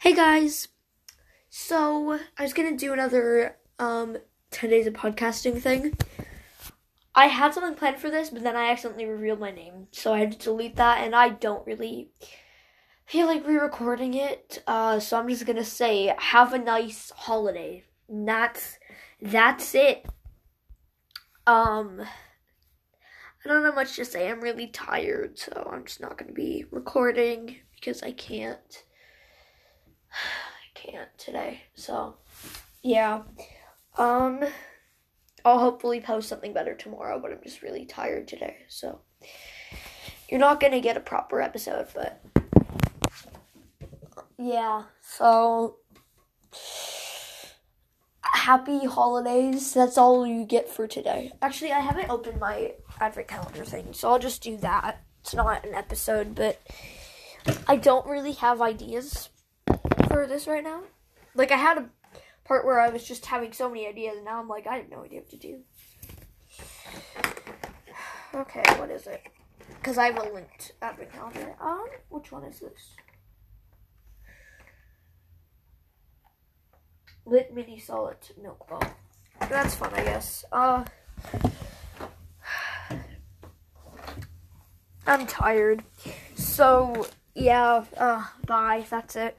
Hey guys. So, I was to do another um 10 days of podcasting thing. I had something planned for this, but then I accidentally revealed my name, so I had to delete that and I don't really feel like re-recording it. Uh so I'm just to say have a nice holiday. That's that's it. Um I don't know much to say. I'm really tired, so I'm just not to be recording because I can't I can't today. So, yeah. Um I'll hopefully post something better tomorrow, but I'm just really tired today. So, you're not going to get a proper episode, but yeah. So, happy holidays. That's all you get for today. Actually, I haven't opened my advent calendar thing, so I'll just do that. It's not an episode, but I don't really have ideas this right now. Like I had a part where I was just having so many ideas, and now I'm like, I have no idea what to do. Okay, what is it? Because I have a Lindt advent calendar. Um, which one is this? Lindt mini solid milk ball. That's fun, I guess. Uh, I'm tired. So yeah. Uh, bye. That's it.